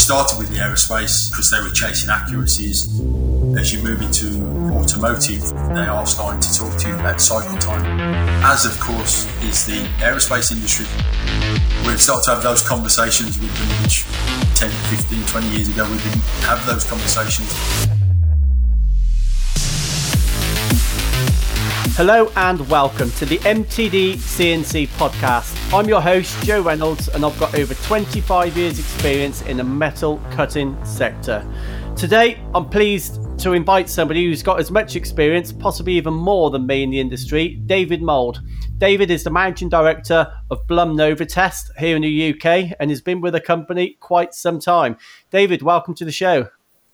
started with the aerospace because they were chasing accuracies. As you move into automotive, they are starting to talk to you about cycle time, as of course is the aerospace industry. We start to have those conversations with them, which 10, 15, 20 years ago we didn't have those conversations. Hello and welcome to the MTD CNC podcast. I'm your host, Joe Reynolds, and I've got over 25 years' experience in the metal cutting sector. Today, I'm pleased to invite somebody who's got as much experience, possibly even more than me in the industry, David Mold. David is the managing director of Blum Novotest here in the UK and has been with the company quite some time. David, welcome to the show.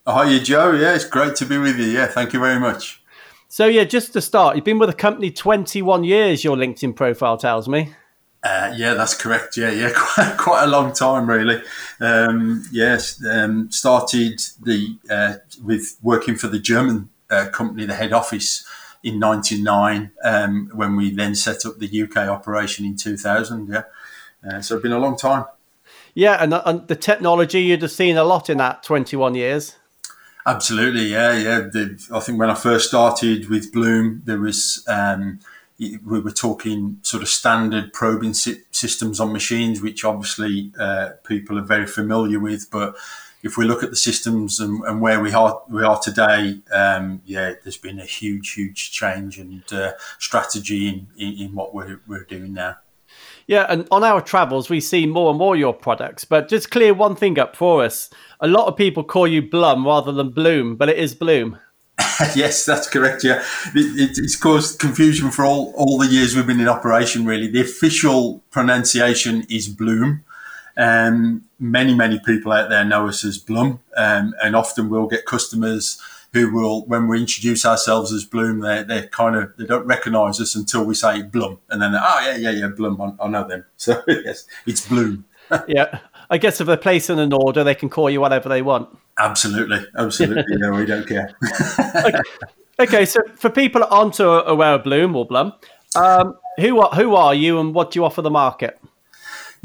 Hi, you Joe. Yeah, it's great to be with you. Yeah, thank you very much. So yeah, just to start, you've been with the company 21 years. Your LinkedIn profile tells me. Uh, yeah, that's correct. Yeah, yeah, quite, quite a long time, really. Um, yes, um, started the uh, with working for the German uh, company, the head office, in '99, um, when we then set up the UK operation in 2000. Yeah, uh, so it's been a long time. Yeah, and, and the technology you'd have seen a lot in that 21 years. Absolutely, yeah, yeah. The, I think when I first started with Bloom, there was um, we were talking sort of standard probing systems on machines, which obviously uh, people are very familiar with. But if we look at the systems and, and where we are we are today, um, yeah, there's been a huge, huge change and uh, strategy in, in, in what we're, we're doing now. Yeah, and on our travels, we see more and more your products. But just clear one thing up for us. A lot of people call you Blum rather than Bloom, but it is Bloom. yes, that's correct. Yeah, it, it, it's caused confusion for all, all the years we've been in operation. Really, the official pronunciation is Bloom. Um, many many people out there know us as Blum, um, and often we'll get customers who will, when we introduce ourselves as Bloom, they they kind of they don't recognise us until we say Bloom, and then oh yeah yeah yeah Bloom, I, I know them. So yes, it's Bloom. yeah, I guess if they're placing an order, they can call you whatever they want. Absolutely, absolutely. no, we don't care. okay. okay. so for people that aren't aware of Bloom or Blum, um, who are who are you and what do you offer the market?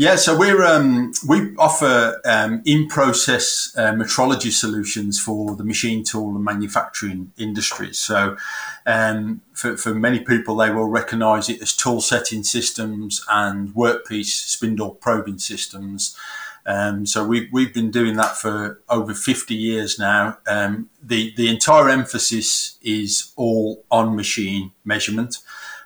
Yeah, so we're um, we offer um, in-process uh, metrology solutions for the machine tool and manufacturing industries. So, um, for, for many people, they will recognise it as tool setting systems and workpiece spindle probing systems. Um, so we, we've been doing that for over 50 years now. Um, the, the entire emphasis is all on machine measurement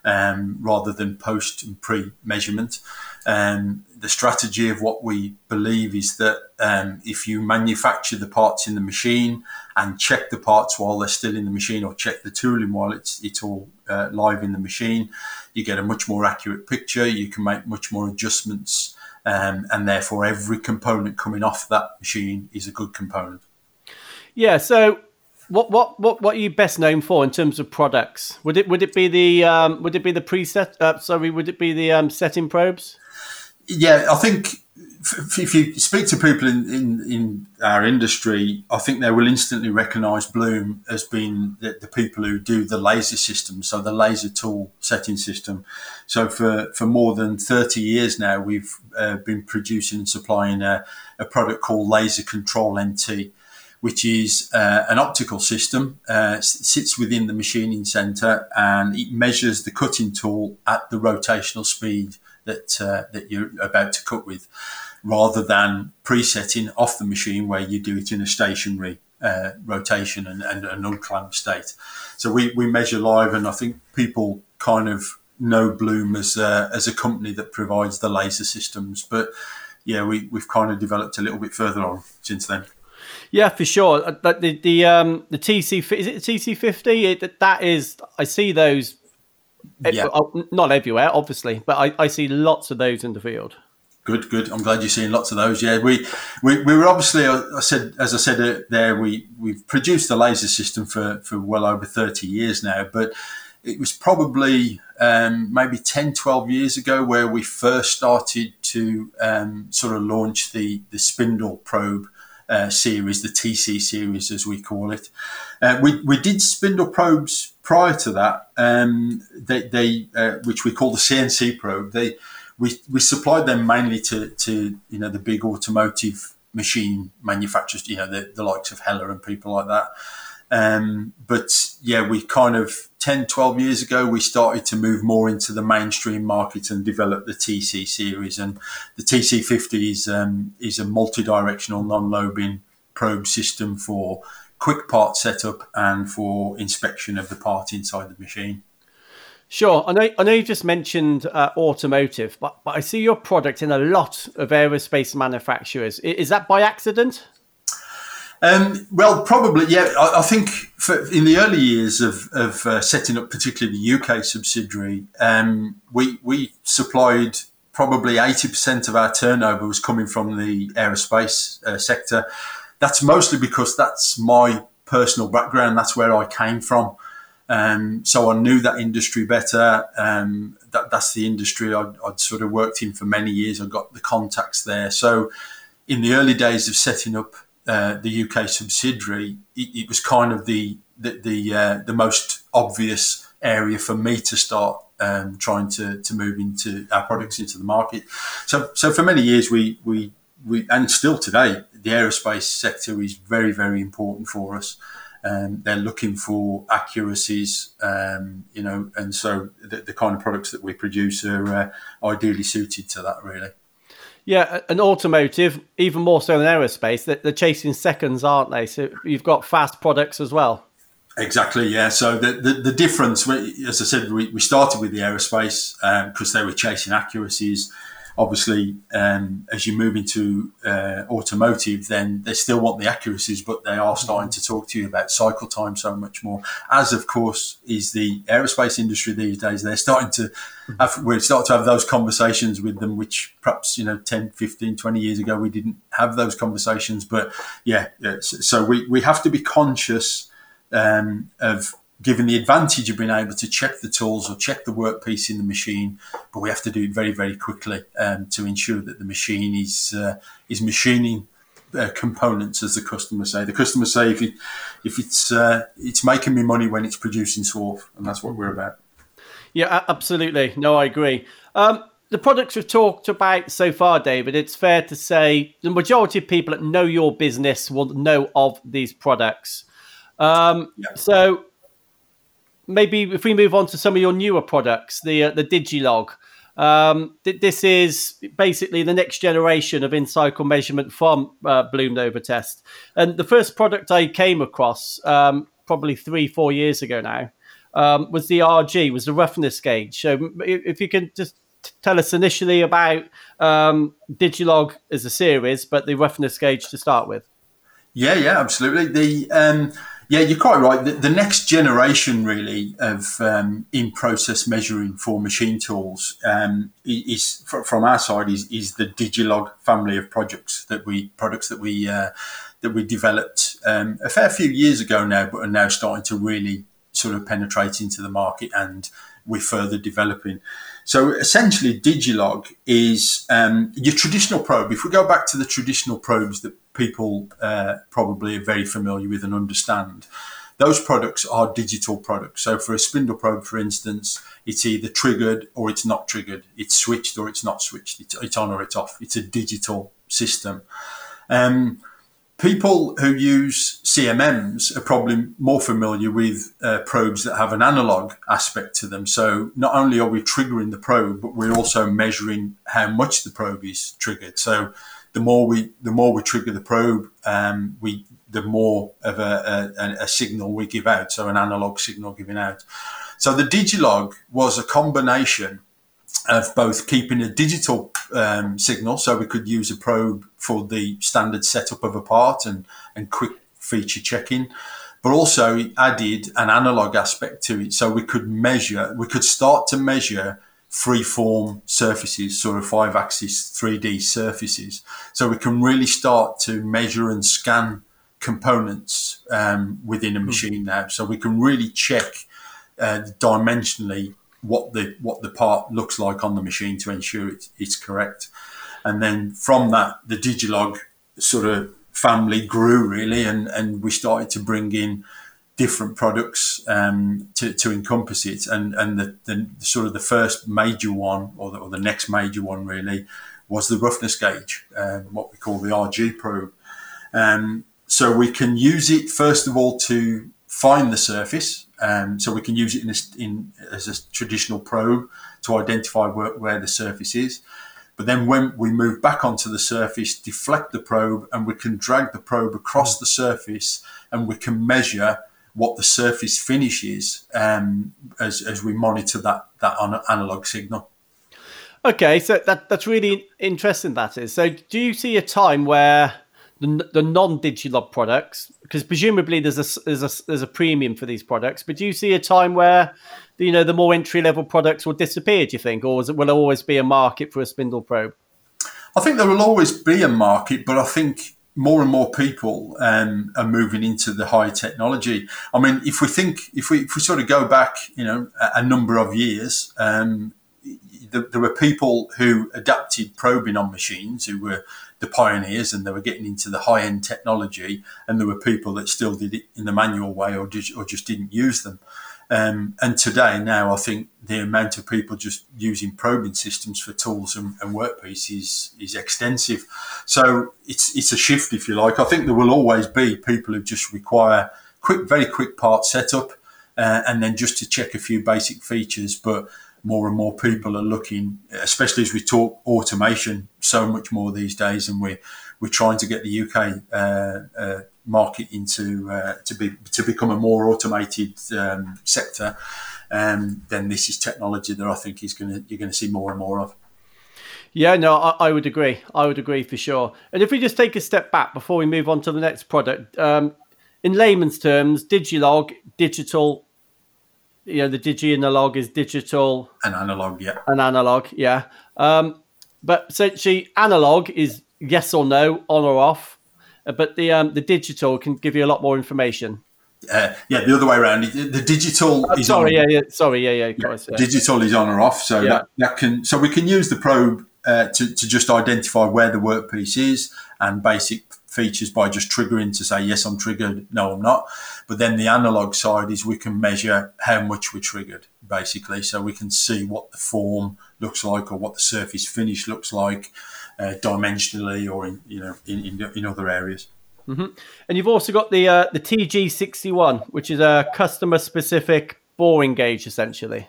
um, rather than post and pre measurement. Um, the strategy of what we believe is that um, if you manufacture the parts in the machine and check the parts while they're still in the machine or check the tooling while it's, it's all uh, live in the machine, you get a much more accurate picture. You can make much more adjustments. Um, and therefore, every component coming off that machine is a good component. Yeah. So what what what what are you best known for in terms of products? Would it would it be the um, would it be the preset? Uh, sorry, would it be the um, setting probes? Yeah, I think if you speak to people in, in, in, our industry, I think they will instantly recognise Bloom as being the, the, people who do the laser system, so the laser tool setting system. So for, for more than 30 years now, we've uh, been producing and supplying a, a product called Laser Control NT which is uh, an optical system, uh, sits within the machining center and it measures the cutting tool at the rotational speed that uh, that you're about to cut with, rather than presetting off the machine where you do it in a stationary uh, rotation and, and an unclamped state. So we, we measure live, and I think people kind of know Bloom as a, as a company that provides the laser systems, but yeah, we, we've kind of developed a little bit further on since then. Yeah, for sure. Uh, the the um the TC is it TC fifty? That is, I see those. Yeah. Uh, not everywhere, obviously, but I, I see lots of those in the field. Good, good. I'm glad you're seeing lots of those. Yeah, we we, we were obviously, uh, I said, as I said there, we we've produced the laser system for for well over 30 years now, but it was probably um, maybe 10, 12 years ago where we first started to um, sort of launch the the spindle probe uh, series, the TC series as we call it. Uh, we, we did spindle probes prior to that, um, they, they uh, which we call the CNC probe. They we, we supplied them mainly to, to you know the big automotive machine manufacturers, you know, the, the likes of Heller and people like that. Um, but yeah, we kind of 10, 12 years ago, we started to move more into the mainstream market and develop the TC series. And the TC50 is, um, is a multi-directional non-lobing probe system for quick part setup and for inspection of the part inside the machine. Sure. I know, I know you just mentioned uh, automotive, but, but I see your product in a lot of aerospace manufacturers. Is that by accident? Um, well, probably, yeah. I, I think for, in the early years of, of uh, setting up, particularly the UK subsidiary, um, we, we supplied probably 80% of our turnover was coming from the aerospace uh, sector. That's mostly because that's my personal background. That's where I came from. Um, so I knew that industry better. Um, that, that's the industry I'd, I'd, sort of worked in for many years. I got the contacts there. So in the early days of setting up uh, the UK subsidiary, it, it, was kind of the the the, uh, the, most obvious area for me to start um, trying to, to move into our products into the market. So so for many years we we we and still today the aerospace sector is very very important for us. Um, they're looking for accuracies, um, you know, and so the, the, kind of products that we produce are uh, ideally suited to that, really. Yeah, an automotive, even more so than aerospace, they're chasing seconds, aren't they? So you've got fast products as well. Exactly, yeah. So the, the, the difference, as I said, we, we started with the aerospace because um, they were chasing accuracies obviously, um, as you move into uh, automotive, then they still want the accuracies, but they are starting to talk to you about cycle time so much more. As of course is the aerospace industry these days. They're starting to have, we're starting to have those conversations with them, which perhaps, you know, 10, 15, 20 years ago, we didn't have those conversations. But yeah, yeah so we, we have to be conscious um, of given the advantage of being able to check the tools or check the workpiece in the machine, but we have to do it very, very quickly um, to ensure that the machine is uh, is machining uh, components, as the customers say. The customers say if it, if it's uh, it's making me money when it's producing swarf, and that's what we're about. Yeah, absolutely. No, I agree. Um, the products we've talked about so far, David, it's fair to say the majority of people that know your business will know of these products. Um, yeah. So maybe if we move on to some of your newer products, the uh, the Digilog. Um, th- this is basically the next generation of in-cycle measurement from uh, Bloom Novotest. And the first product I came across, um, probably three, four years ago now, um, was the RG, was the roughness gauge. So if you can just tell us initially about um, Digilog as a series, but the roughness gauge to start with. Yeah, yeah, absolutely. The um, yeah, you're quite right. The, the next generation, really, of um, in-process measuring for machine tools um, is, from our side, is, is the Digilog family of projects that we products that we uh, that we developed um, a fair few years ago now, but are now starting to really sort of penetrate into the market, and we're further developing. So essentially, Digilog is um, your traditional probe. If we go back to the traditional probes that people uh, probably are very familiar with and understand, those products are digital products. So for a spindle probe, for instance, it's either triggered or it's not triggered. It's switched or it's not switched. It's, it's on or it's off. It's a digital system. Um, people who use CMMs are probably more familiar with uh, probes that have an analog aspect to them. So not only are we triggering the probe, but we're also measuring how much the probe is triggered. So the more we the more we trigger the probe, um, we the more of a, a, a signal we give out. So an analog signal giving out. So the Digilog was a combination of both keeping a digital um, signal, so we could use a probe for the standard setup of a part and, and quick feature checking, but also it added an analog aspect to it, so we could measure, we could start to measure free-form surfaces, sort of five-axis 3D surfaces, so we can really start to measure and scan components um, within a hmm. machine now, so we can really check uh, dimensionally what the what the part looks like on the machine to ensure it, it's correct. And then from that, the Digilog sort of family grew really, and, and we started to bring in different products um, to, to encompass it. And and the, the, sort of the first major one, or the, or the next major one really, was the roughness gauge, um, what we call the RG probe. Um, so we can use it first of all to find the surface. Um, so we can use it in, a, in, as a traditional probe to identify where, where, the surface is. But then when we move back onto the surface, deflect the probe, and we can drag the probe across the surface, and we can measure what the surface finish is um, as, as we monitor that that analog signal. Okay, so that that's really interesting. That is. So, do you see a time where the, the non-Digilog products, because presumably there's a there's a there's a premium for these products, but do you see a time where you know the more entry level products will disappear? Do you think, or it, will there always be a market for a spindle probe? I think there will always be a market, but I think more and more people um, are moving into the high technology. I mean, if we think, if we if we sort of go back, you know, a, a number of years, um, there, were people who adapted probing on machines who were the pioneers and they were getting into the high end technology, and there were people that still did it in the manual way or, did, or just didn't use them. Um, and today, now, I think the amount of people just using probing systems for tools and, and workpieces is extensive. So it's it's a shift, if you like. I think there will always be people who just require quick, very quick part setup, uh, and then just to check a few basic features. But more and more people are looking, especially as we talk automation so much more these days, and we're we're trying to get the UK uh, uh, market into uh, to be to become a more automated um, sector. Um, then this is technology that I think is going to you're going to see more and more of. Yeah, no, I, I, would agree. I would agree for sure. And if we just take a step back before we move on to the next product, um, in layman's terms, Digilog, digital you know the digi analog is digital and analog yeah and analog yeah um, but essentially analog is yes or no on or off but the um, the digital can give you a lot more information uh, yeah the other way around the digital is sorry on, yeah yeah sorry yeah yeah, yeah. yeah. digital is on or off so yeah. that, that can so we can use the probe uh, to, to just identify where the workpiece is and basic features by just triggering to say, yes, I'm triggered, no, I'm not. But then the analog side is we can measure how much we're triggered, basically. So we can see what the form looks like or what the surface finish looks like uh, dimensionally or in, you know, in, in, in other areas. Mm-hmm. And you've also got the uh, the TG61, which is a customer specific boring gauge, essentially.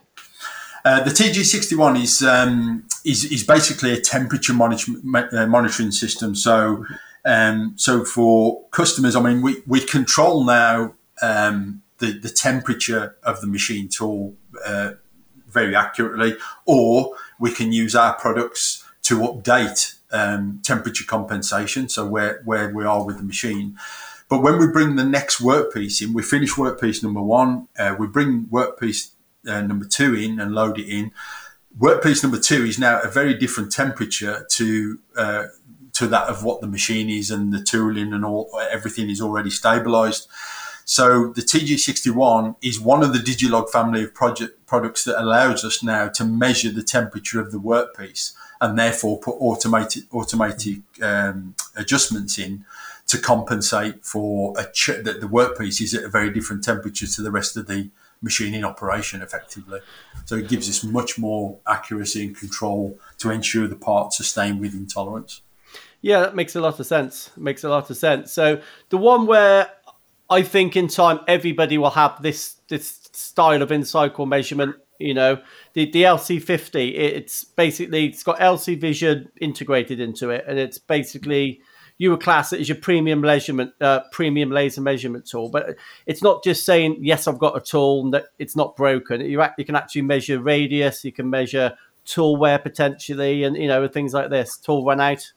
Uh, the TG61 is, um, is is basically a temperature monitor, uh, monitoring system. So um, so for customers, I mean, we, we control now um, the, the temperature of the machine tool uh, very accurately, or we can use our products to update um, temperature compensation, so where, where we are with the machine. But when we bring the next workpiece in, we finish workpiece number one, uh, we bring workpiece uh, number two in and load it in. Workpiece number two is now a very different temperature to uh, to that of what the machine is and the tooling and all everything is already stabilized. So the TG61 is one of the Digilog family of project products that allows us now to measure the temperature of the workpiece and therefore put automated automated um, adjustments in to compensate for ch- that the workpiece is at a very different temperature to the rest of the machine in operation effectively. So it gives us much more accuracy and control to ensure the parts are staying within tolerance. Yeah, that makes a lot of sense. Makes a lot of sense. So the one where I think in time everybody will have this this style of in cycle measurement. You know, the the LC50. It's basically it's got LC Vision integrated into it, and it's basically you would class it as your premium measurement, uh, premium laser measurement tool. But it's not just saying yes, I've got a tool that it's not broken. You you can actually measure radius. You can measure tool wear potentially, and you know things like this. Tool run out.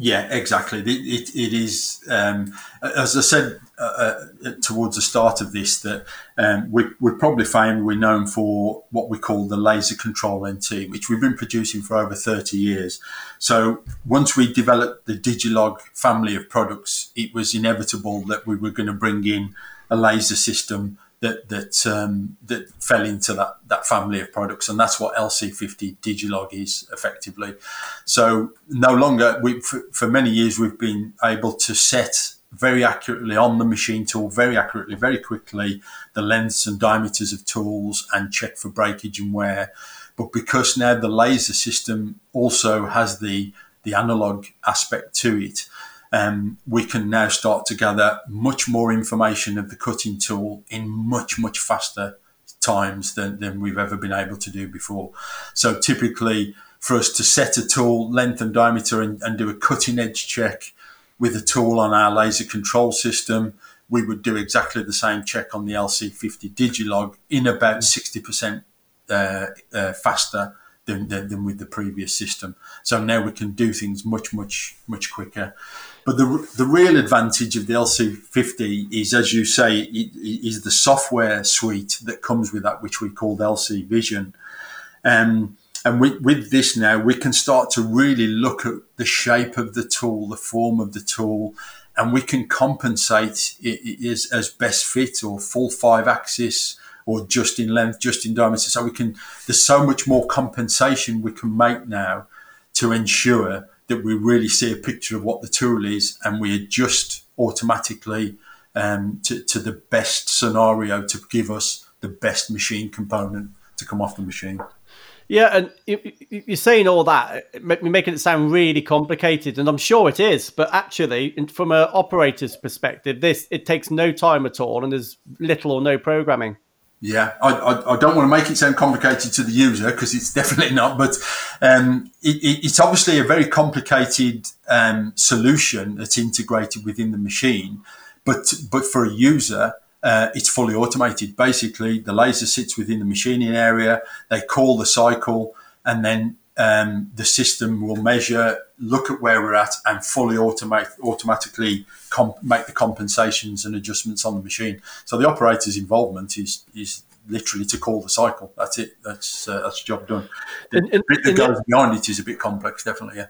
Yeah, exactly. It, it, it is, um, as I said uh, uh, towards the start of this, that um, we, we're probably found we're known for what we call the laser control NT, which we've been producing for over 30 years. So once we developed the Digilog family of products, it was inevitable that we were going to bring in a laser system that that um, that fell into that that family of products, and that's what LC50 Digilog is effectively. So no longer we for, for many years we've been able to set very accurately on the machine tool, very accurately, very quickly, the lengths and diameters of tools, and check for breakage and wear. But because now the laser system also has the the analog aspect to it, um, we can now start to gather much more information of the cutting tool in much, much faster times than, than we've ever been able to do before. So typically, for us to set a tool length and diameter and, and do a cutting edge check with a tool on our laser control system, we would do exactly the same check on the LC50 Digilog in about 60% uh, uh, faster than, than, than, with the previous system. So now we can do things much, much, much quicker. But the, the real advantage of the LC50 is, as you say, it, it is the software suite that comes with that, which we call LC Vision. Um, and with, with this now, we can start to really look at the shape of the tool, the form of the tool, and we can compensate it, it as, as best fit or full five axis or just in length, just in diameter. So we can, there's so much more compensation we can make now to ensure that we really see a picture of what the tool is and we adjust automatically um, to, to the best scenario to give us the best machine component to come off the machine. Yeah, and you're saying all that, making it sound really complicated, and I'm sure it is. But actually, from an operator's perspective, this it takes no time at all, and there's little or no programming. Yeah, I, I, I, don't want to make it sound complicated to the user because it's definitely not, but um, it, it's obviously a very complicated um, solution that's integrated within the machine. But but for a user, uh, it's fully automated. Basically, the laser sits within the machining area. They call the cycle, and then um, the system will measure, look at where we're at, and fully automate automatically comp- make the compensations and adjustments on the machine. So the operator's involvement is is literally to call the cycle. That's it. That's uh, that's job done. The and, and, bit that goes behind it is a bit complex, definitely. Yeah.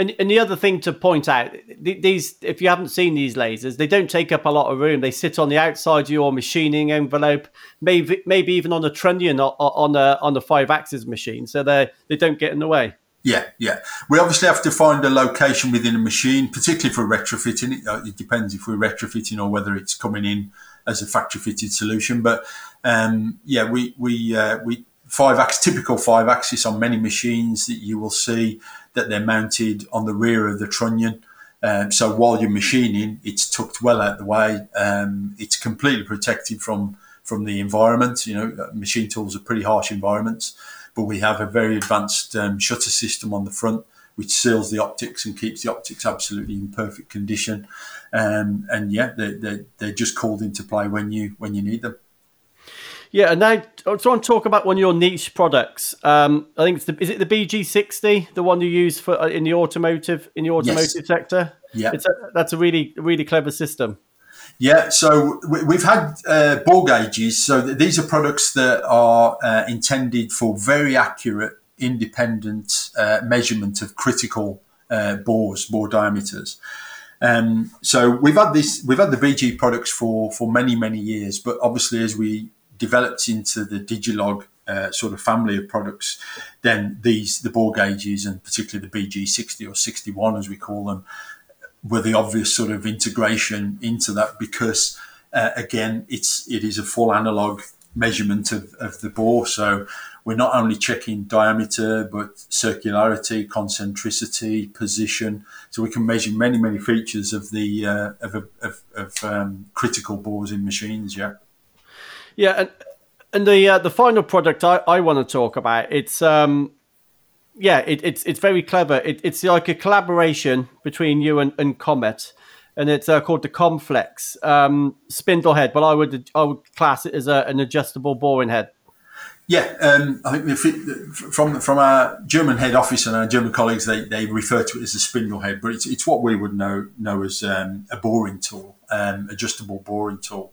And, and the other thing to point out, these if you haven't seen these lasers, they don't take up a lot of room. They sit on the outside of your machining envelope, maybe maybe even on a trunnion on a on the five axis machine, so they they don't get in the way. Yeah, yeah. We obviously have to find a location within a machine, particularly for retrofitting. It, uh, it depends if we're retrofitting or whether it's coming in as a factory fitted solution. But um, yeah, we we uh, we five axis typical five axis on many machines that you will see that they're mounted on the rear of the trunnion. Um, so while you're machining, it's tucked well out the way. Um, it's completely protected from from the environment. You know, uh, machine tools are pretty harsh environments, but we have a very advanced um, shutter system on the front which seals the optics and keeps the optics absolutely in perfect condition. Um, and yeah, they're, they're, they're just called into play when you when you need them. Yeah, and now I want to talk about one of your niche products. Um, I think it's the is it the BG60, the one you use for uh, in the automotive in the automotive yes. sector. Yeah, it's a, that's a really really clever system. Yeah, so we've had uh, bore gauges. So these are products that are uh, intended for very accurate, independent uh, measurement of critical uh, bores, bore diameters. Um, so we've had this, we've had the BG products for for many many years, but obviously as we developed into the Digilog uh, sort of family of products, then these the bore gauges and particularly the BG60 or 61 as we call them were the obvious sort of integration into that because uh, again it's it is a full analog measurement of, of the bore so we're not only checking diameter but circularity concentricity position. So we can measure many many features of the uh, of, of, of um, critical bores in machines yeah yeah, and and the uh, the final product I, I want to talk about it's um yeah it, it's it's very clever. It, it's like a collaboration between you and, and Komet, and it's uh, called the KomFlex um, spindle head. But I would I would class it as a, an adjustable boring head. Yeah, um, I think it, from from our German head office and our German colleagues, they, they refer to it as a spindle head, but it's, it's what we would know know as um, a boring tool, um, adjustable boring tool.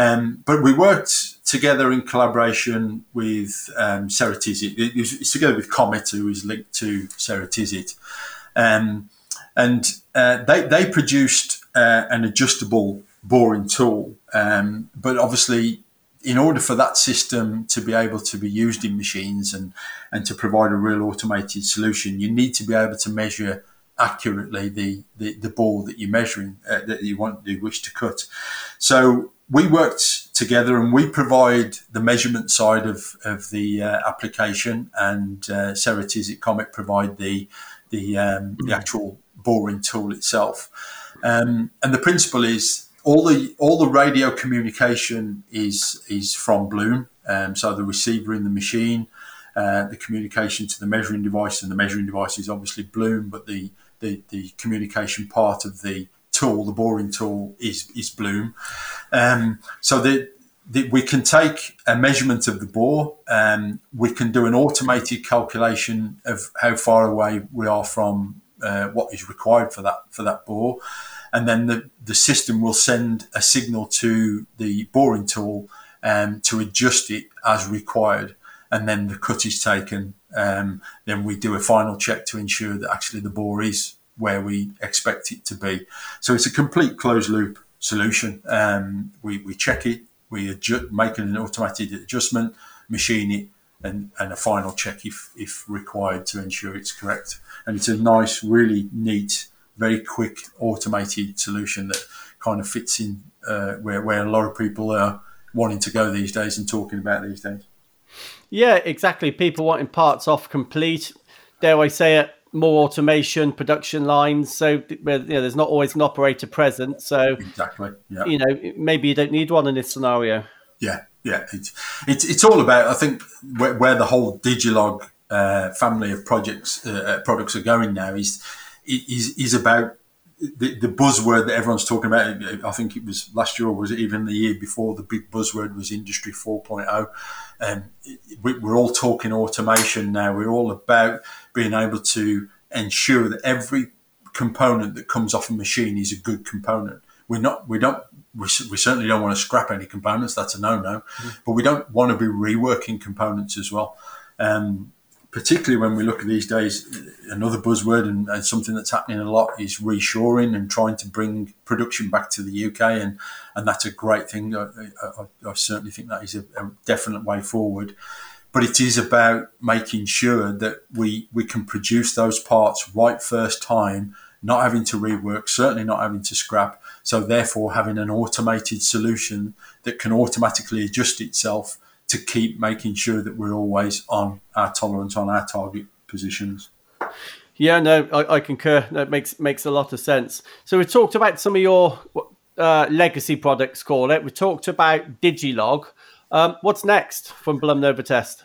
Um, but we worked together in collaboration with um, Ceratizit. It was, it's together with Komet, who is linked to Ceratizit. Um, and uh, they, they produced uh, an adjustable boring tool. Um, but obviously, in order for that system to be able to be used in machines and, and to provide a real automated solution, you need to be able to measure accurately the, the, the bore that you're measuring, uh, that you want, you wish to cut. So we worked together and we provide the measurement side of, of the uh, application and uh, Komet provide the the um, the actual boring tool itself. Um, and the principle is all the all the radio communication is is from Bloom. Um, so the receiver in the machine, uh, the communication to the measuring device, and the measuring device is obviously Bloom, but the the, the communication part of the tool, the boring tool, is is Bloom. Um, so the, we can take a measurement of the bore. Um, we can do an automated calculation of how far away we are from uh, what is required for that for that bore, and then the the system will send a signal to the boring tool um, to adjust it as required, and then the cut is taken. Um, then we do a final check to ensure that actually the bore is where we expect it to be. So it's a complete closed loop solution. Um, we, we check it, we adjust, make an automated adjustment, machine it, and, and a final check if, if required to ensure it's correct. And it's a nice, really neat, very quick automated solution that kind of fits in uh, where, where a lot of people are wanting to go these days and talking about these days. Yeah, exactly. People wanting parts off complete. Dare I say it? More automation, production lines. So you know, there's not always an operator present. So exactly, yeah. You know, maybe you don't need one in this scenario. Yeah, yeah. It's it's, it's all about. I think where, where the whole Digilog uh, family of projects uh, uh products are going now is is is about the, the buzzword that everyone's talking about, I think it was last year or was it even the year before, the big buzzword was Industry 4.0. Um, we're all talking automation now. We're all about being able to ensure that every component that comes off a machine is a good component. We're not, we don't, we, we certainly don't want to scrap any components. That's a no-no, mm. but we don't want to be reworking components as well. Um, particularly when we look at these days, another buzzword and, and, something that's happening a lot is reshoring and trying to bring production back to the UK, and and that's a great thing. I, I, I certainly think that is a, a, definite way forward. But it is about making sure that we we can produce those parts right first time, not having to rework, certainly not having to scrap. So therefore, having an automated solution that can automatically adjust itself to keep making sure that we're always on our tolerance on our target positions. Yeah, no, I, I concur. That makes makes a lot of sense. So we talked about some of your uh, legacy products, call it. We talked about Digilog. Um, what's next from Blum Novotest?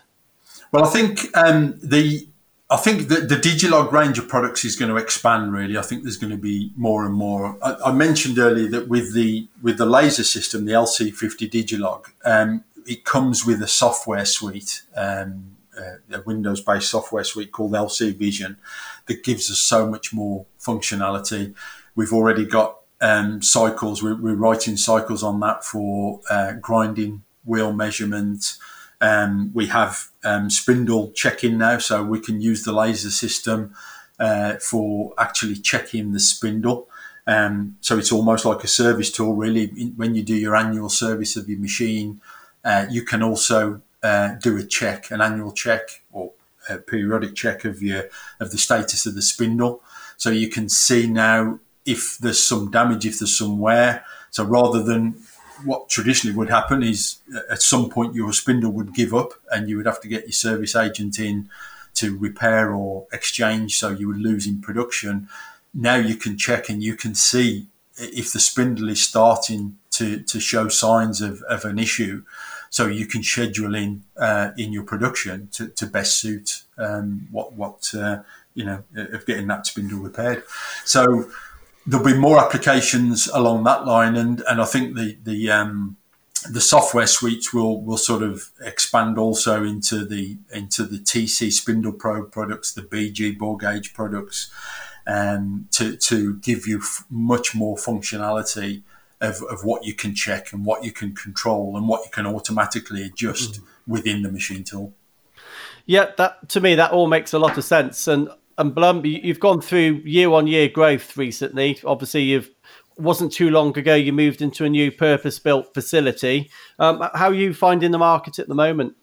Well, I think um, the I think the, the Digilog range of products is going to expand. Really, I think there's going to be more and more. I, I mentioned earlier that with the with the laser system, the LC50 Digilog, um, it comes with a software suite, um, uh, a Windows based software suite called LC Vision that gives us so much more functionality. We've already got um, cycles, we're, we're, writing cycles on that for uh, grinding wheel measurement. Um, we have um, spindle checking now, so we can use the laser system uh, for actually checking the spindle. Um, so it's almost like a service tool, really. When you do your annual service of your machine, uh, you can also uh, do a check, an annual check or a periodic check of your of the status of the spindle. So you can see now if there's some damage, if there's some wear. So rather than what traditionally would happen is uh, at some point your spindle would give up and you would have to get your service agent in to repair or exchange so you would lose in production now you can check and you can see if the spindle is starting to, to show signs of, of an issue so you can schedule in uh, in your production to, to best suit um, what what uh, you know of getting that spindle repaired. So there'll be more applications along that line, and and I think the the um, the software suites will will sort of expand also into the into the TC Spindle Pro products, the BG bore gauge products, um, to to give you f- much more functionality of, of what you can check and what you can control and what you can automatically adjust mm. within the machine tool. Yeah, that to me that all makes a lot of sense. And and Blum, you've gone through year on year growth recently. Obviously, you've wasn't too long ago you moved into a new purpose built facility. Um, how are you finding the market at the moment?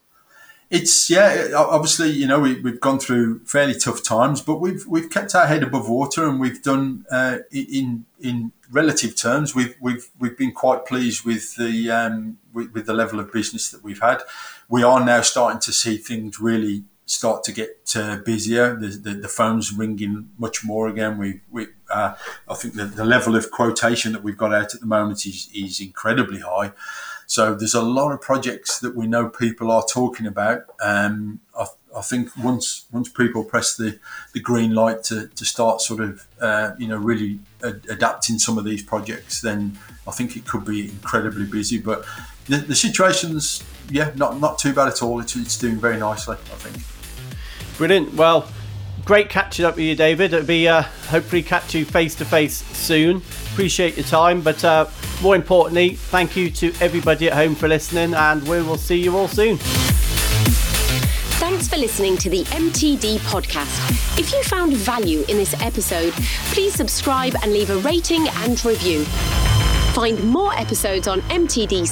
It's yeah, obviously you know we, have gone through fairly tough times, but we've we've kept our head above water and we've done uh, in in relative terms we've we've we've been quite pleased with the um, with, with, the level of business that we've had. We are now starting to see things really start to get uh, busier. The, the, the, phone's ringing much more again. We, we uh, I think the, the level of quotation that we've got out at the moment is, is incredibly high. So there's a lot of projects that we know people are talking about. Um, I, I think once once people press the, the green light to, to start sort of uh, you know really ad- adapting some of these projects, then I think it could be incredibly busy. But the, the situation's yeah not not too bad at all. It's, it's doing very nicely, I think. Brilliant. Well, great catching up with you, David. It'll be uh, hopefully catch you face to face soon. Appreciate your time, but uh, more importantly, thank you to everybody at home for listening, and we will see you all soon. Thanks for listening to the MTD podcast. If you found value in this episode, please subscribe and leave a rating and review. Find more episodes on mtdcnc.com.